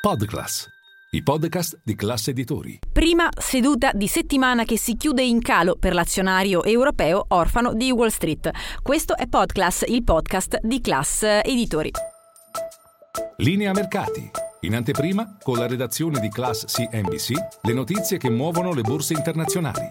Podclass, i podcast di classe editori. Prima seduta di settimana che si chiude in calo per l'azionario europeo orfano di Wall Street. Questo è Podclass, il podcast di Class Editori. Linea mercati. In anteprima, con la redazione di Class CNBC, le notizie che muovono le borse internazionali.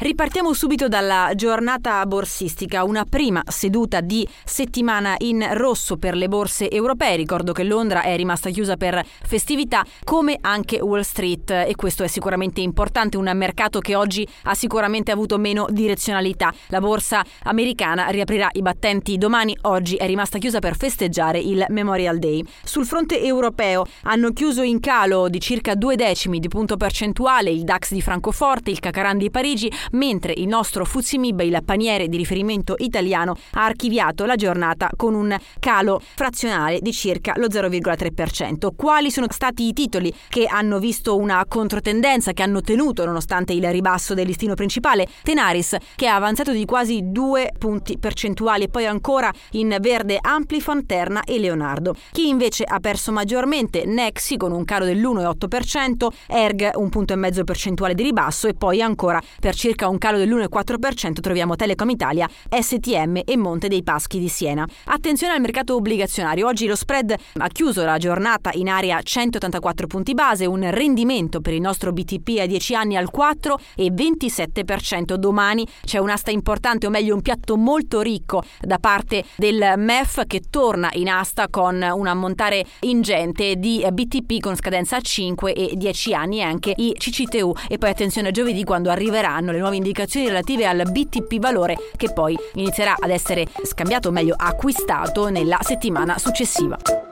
Ripartiamo subito dalla giornata borsistica, una prima seduta di settimana in rosso per le borse europee. Ricordo che Londra è rimasta chiusa per festività, come anche Wall Street e questo è sicuramente importante, un mercato che oggi ha sicuramente avuto meno direzionalità. La borsa americana riaprirà i battenti domani, oggi è rimasta chiusa per festeggiare il Memorial Day. Sul fronte europeo hanno chiuso in calo di circa due decimi di punto percentuale il DAX di Francoforte, il Cacaran di Parigi, mentre il nostro Fuzimib, il paniere di riferimento italiano, ha archiviato la giornata con un calo frazionale di circa lo 0,3%. Quali sono stati i titoli che hanno visto una controtendenza, che hanno tenuto nonostante il ribasso del listino principale? Tenaris, che ha avanzato di quasi due punti percentuali, poi ancora in verde Amplifon, Terna e Leonardo. Chi invece ha perso maggiormente? Nexi con un calo dell'1,8%, Erg un punto e mezzo percentuale di ribasso e poi ancora per circa circa un calo dell'1,4% troviamo Telecom Italia, STM e Monte dei Paschi di Siena. Attenzione al mercato obbligazionario. Oggi lo spread ha chiuso la giornata in area 184 punti base, un rendimento per il nostro BTP a 10 anni al 4 e 27%. Domani c'è un'asta importante, o meglio un piatto molto ricco da parte del MEF che torna in asta con un ammontare ingente di BTP con scadenza a 5 e 10 anni e anche i CCTU. E poi attenzione a giovedì quando arriveranno le nuove nuove indicazioni relative al BTP valore che poi inizierà ad essere scambiato, o meglio acquistato, nella settimana successiva.